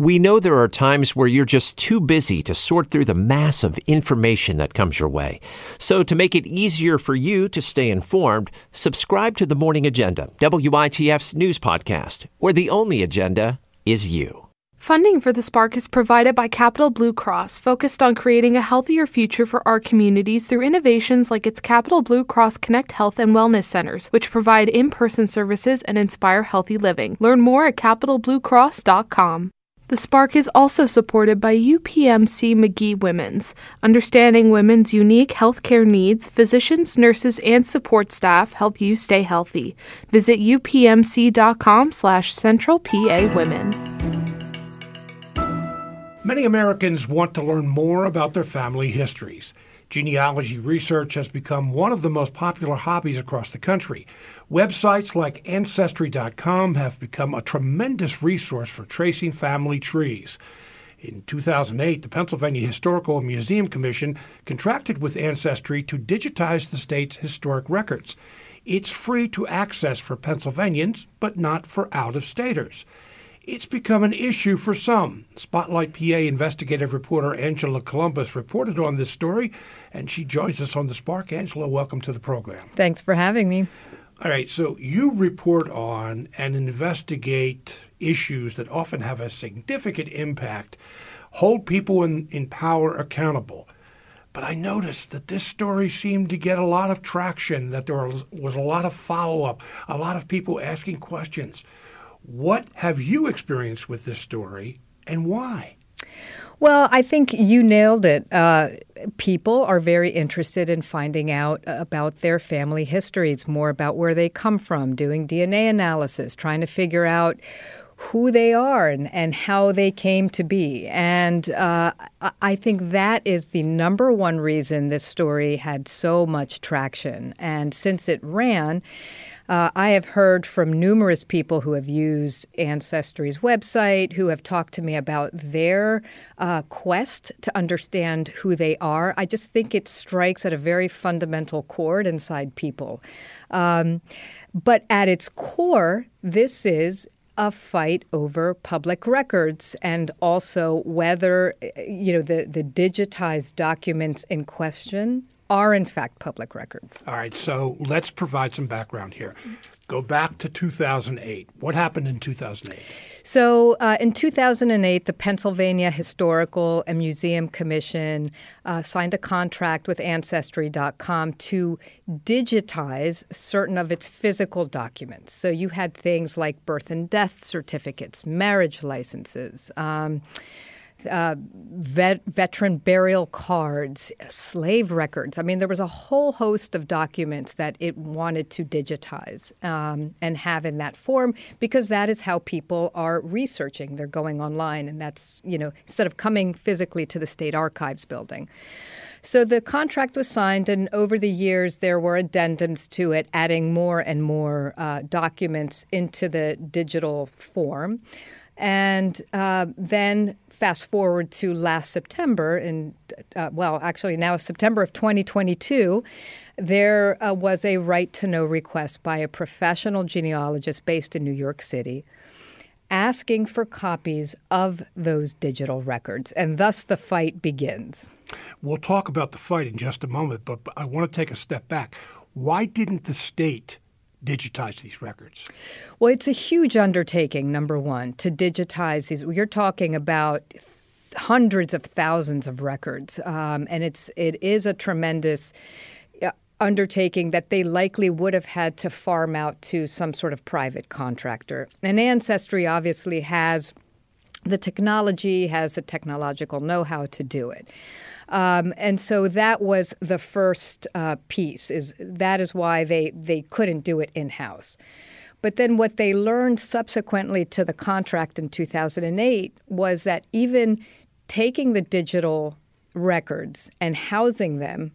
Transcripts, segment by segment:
We know there are times where you're just too busy to sort through the mass of information that comes your way. So, to make it easier for you to stay informed, subscribe to the Morning Agenda, WITF's news podcast, where the only agenda is you. Funding for the Spark is provided by Capital Blue Cross, focused on creating a healthier future for our communities through innovations like its Capital Blue Cross Connect Health and Wellness Centers, which provide in person services and inspire healthy living. Learn more at capitalbluecross.com. The Spark is also supported by UPMC Magee Women's. Understanding women's unique healthcare needs, physicians, nurses, and support staff help you stay healthy. Visit upmc.com slash central PA women. Many Americans want to learn more about their family histories. Genealogy research has become one of the most popular hobbies across the country. Websites like Ancestry.com have become a tremendous resource for tracing family trees. In 2008, the Pennsylvania Historical and Museum Commission contracted with Ancestry to digitize the state's historic records. It's free to access for Pennsylvanians, but not for out of staters. It's become an issue for some. Spotlight PA investigative reporter Angela Couloumbus reported on this story, and she joins us on the Spark. Angela, welcome to the program. Thanks for having me. All right, so you report on and investigate issues that often have a significant impact, hold people in, in power accountable. But I noticed that this story seemed to get a lot of traction, that there was, was a lot of follow up, a lot of people asking questions. What have you experienced with this story and why? Well, I think you nailed it. Uh, people are very interested in finding out about their family histories, more about where they come from, doing DNA analysis, trying to figure out who they are and, and how they came to be. And uh, I think that is the number one reason this story had so much traction. And since it ran, uh, I have heard from numerous people who have used Ancestry's website, who have talked to me about their uh, quest to understand who they are. I just think it strikes at a very fundamental chord inside people. Um, but at its core, this is a fight over public records and also whether you know the, the digitized documents in question are in fact public records. All right, so let's provide some background here. Go back to 2008. What happened in 2008? So, uh, in 2008, the Pennsylvania Historical and Museum Commission uh, signed a contract with Ancestry.com to digitize certain of its physical documents. So, you had things like birth and death certificates, marriage licenses. Um, uh, vet, veteran burial cards, slave records. I mean, there was a whole host of documents that it wanted to digitize um, and have in that form because that is how people are researching. They're going online, and that's, you know, instead of coming physically to the state archives building. So the contract was signed, and over the years, there were addendums to it, adding more and more uh, documents into the digital form. And uh, then fast forward to last September, and uh, well, actually now September of 2022, there uh, was a right to know request by a professional genealogist based in New York City asking for copies of those digital records. And thus the fight begins. We'll talk about the fight in just a moment, but I want to take a step back. Why didn't the state digitize these records? Well, it's a huge undertaking, number one, to digitize these. You're talking about hundreds of thousands of records, um, and it's it is a tremendous uh, undertaking that they likely would have had to farm out to some sort of private contractor. And Ancestry obviously has the technology, has the technological know-how to do it. Um, and so that was the first uh, piece. Is that is why they they couldn't do it in house. But then what they learned subsequently to the contract in 2008 was that even taking the digital records and housing them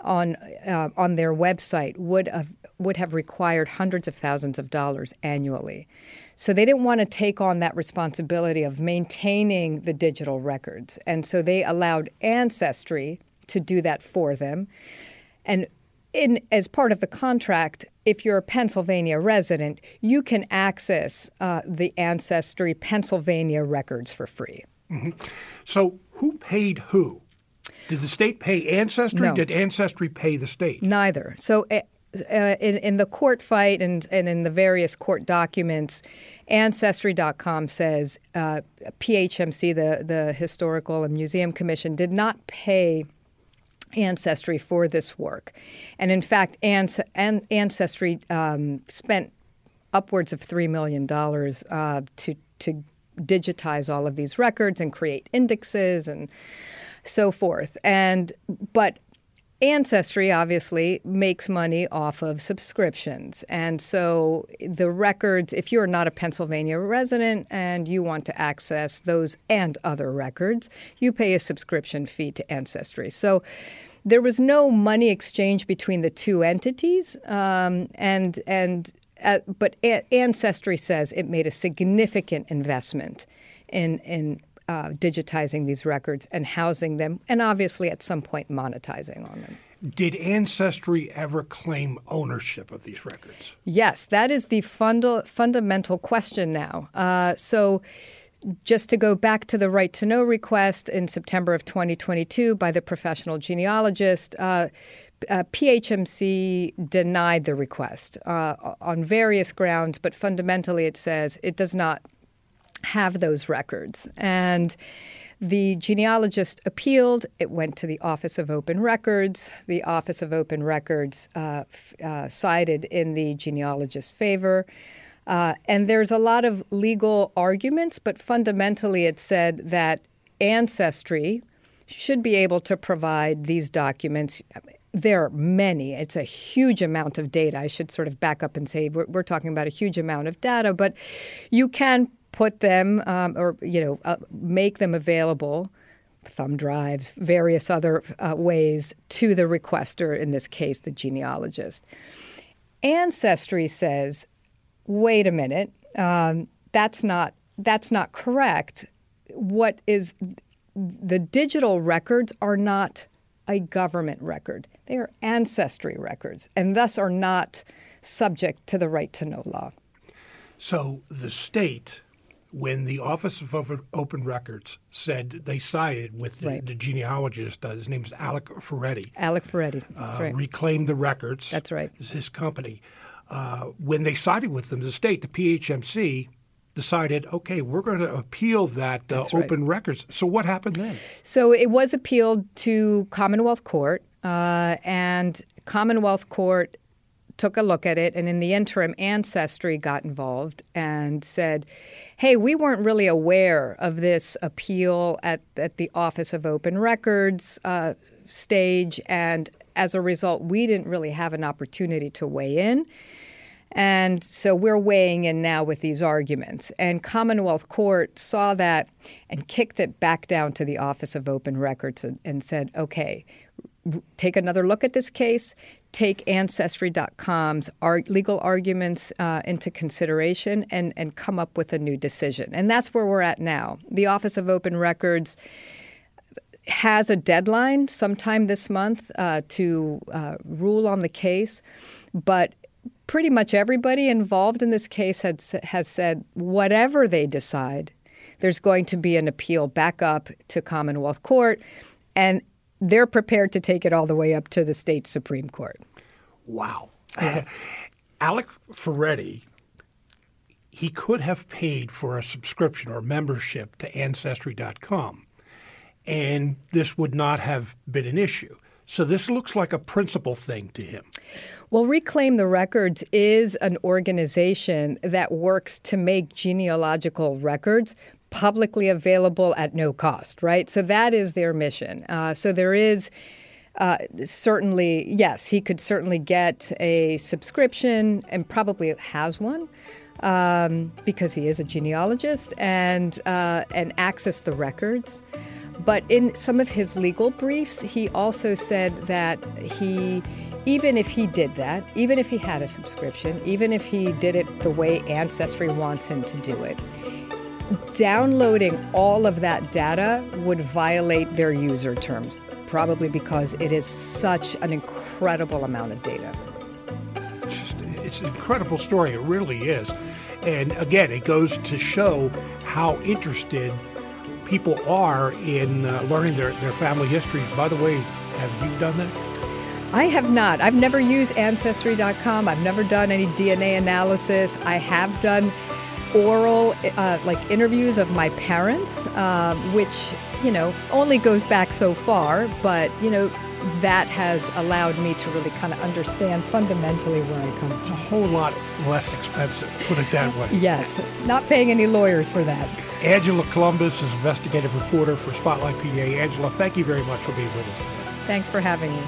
on uh, on their website would have would have required hundreds of thousands of dollars annually. So they didn't want to take on that responsibility of maintaining the digital records. And so they allowed Ancestry to do that for them. And in as part of the contract, if you're a Pennsylvania resident, you can access uh, the Ancestry Pennsylvania records for free. Mm-hmm. So, who paid who? Did the state pay Ancestry? No. Did Ancestry pay the state? Neither. So, uh, in, in the court fight and, and in the various court documents, Ancestry.com says uh, PHMC, the, the Historical and Museum Commission, did not pay Ancestry for this work. And in fact, Ancestry um, spent upwards of $3 million uh, to, to digitize all of these records and create indexes and so forth. And but Ancestry obviously makes money off of subscriptions. And so the records, if you're not a Pennsylvania resident and you want to access those and other records, you pay a subscription fee to Ancestry. So there was no money exchange between the two entities. Um, and, and, uh, but a- Ancestry says it made a significant investment in, in uh, digitizing these records and housing them, and obviously at some point monetizing on them. Did Ancestry ever claim ownership of these records? Yes, that is the funda- fundamental question now. Uh, so, just to go back to the right to know request in September of 2022 by the professional genealogist, uh, uh, PHMC denied the request uh, on various grounds, but fundamentally it says it does not have those records. And the genealogist appealed. It went to the Office of Open Records. The Office of Open Records uh, uh, sided in the genealogist's favor. Uh, and there's a lot of legal arguments, but fundamentally it said that Ancestry should be able to provide these documents. There are many. It's a huge amount of data. I should sort of back up and say we're, we're talking about a huge amount of data, but you can put them um, or you know uh, make them available thumb drives various other uh, ways to the requester in this case the genealogist. Ancestry says wait a minute um, that's not that's not correct. What is the digital records are not a government record. They are ancestry records and thus are not subject to the right to know law. So the state when the Office of Open Records said they sided with the, right. the genealogist, uh, his name is Alec Ferretti. Alec Ferretti, that's uh, right. Reclaim the records. That's right. It's his company. Uh, when they sided with them, the state, the PHMC, decided, okay, we're going to appeal that uh, open right. records. So what happened then? So it was appealed to Commonwealth Court, uh, and Commonwealth Court took a look at it, and in the interim, Ancestry got involved and said, hey, we weren't really aware of this appeal at, at the Office of Open Records uh, stage, and as a result, we didn't really have an opportunity to weigh in. And so we're weighing in now with these arguments. And Commonwealth Court saw that and kicked it back down to the Office of Open Records and, and said, okay, take another look at this case, take Ancestry.com's legal arguments uh, into consideration, and, and come up with a new decision. And that's where we're at now. The Office of Open Records has a deadline sometime this month uh, to uh, rule on the case, but pretty much everybody involved in this case had, has said whatever they decide, there's going to be an appeal back up to Commonwealth Court. And they're prepared to take it all the way up to the state Supreme Court. Wow. Yeah. Alec Ferretti, he could have paid for a subscription or membership to Ancestry.com, and this would not have been an issue. So this looks like a principal thing to him. Well, Reclaim the Records is an organization that works to make genealogical records publicly available at no cost, right? So that is their mission. Uh, so there is. Uh, certainly, yes, he could certainly get a subscription and probably has one um, because he is a genealogist and uh, and access the records. But in some of his legal briefs, he also said that he, even if he did that, even if he had a subscription, even if he did it the way Ancestry wants him to do it, downloading all of that data would violate their user terms, probably because it is such an incredible amount of data. It's, just, it's an incredible story. It really is. And again, it goes to show how interested people are in uh, learning their, their family history. By the way, have you done that? I have not. I've never used Ancestry.com. I've never done any DNA analysis. I have done oral, uh, like interviews of my parents, uh, which, you know, only goes back so far, but, you know, that has allowed me to really kind of understand fundamentally where I come from. It's a whole lot less expensive, put it that way. yes, not paying any lawyers for that. Angela Couloumbus is investigative reporter for Spotlight PA. Angela, thank you very much for being with us today. Thanks for having me.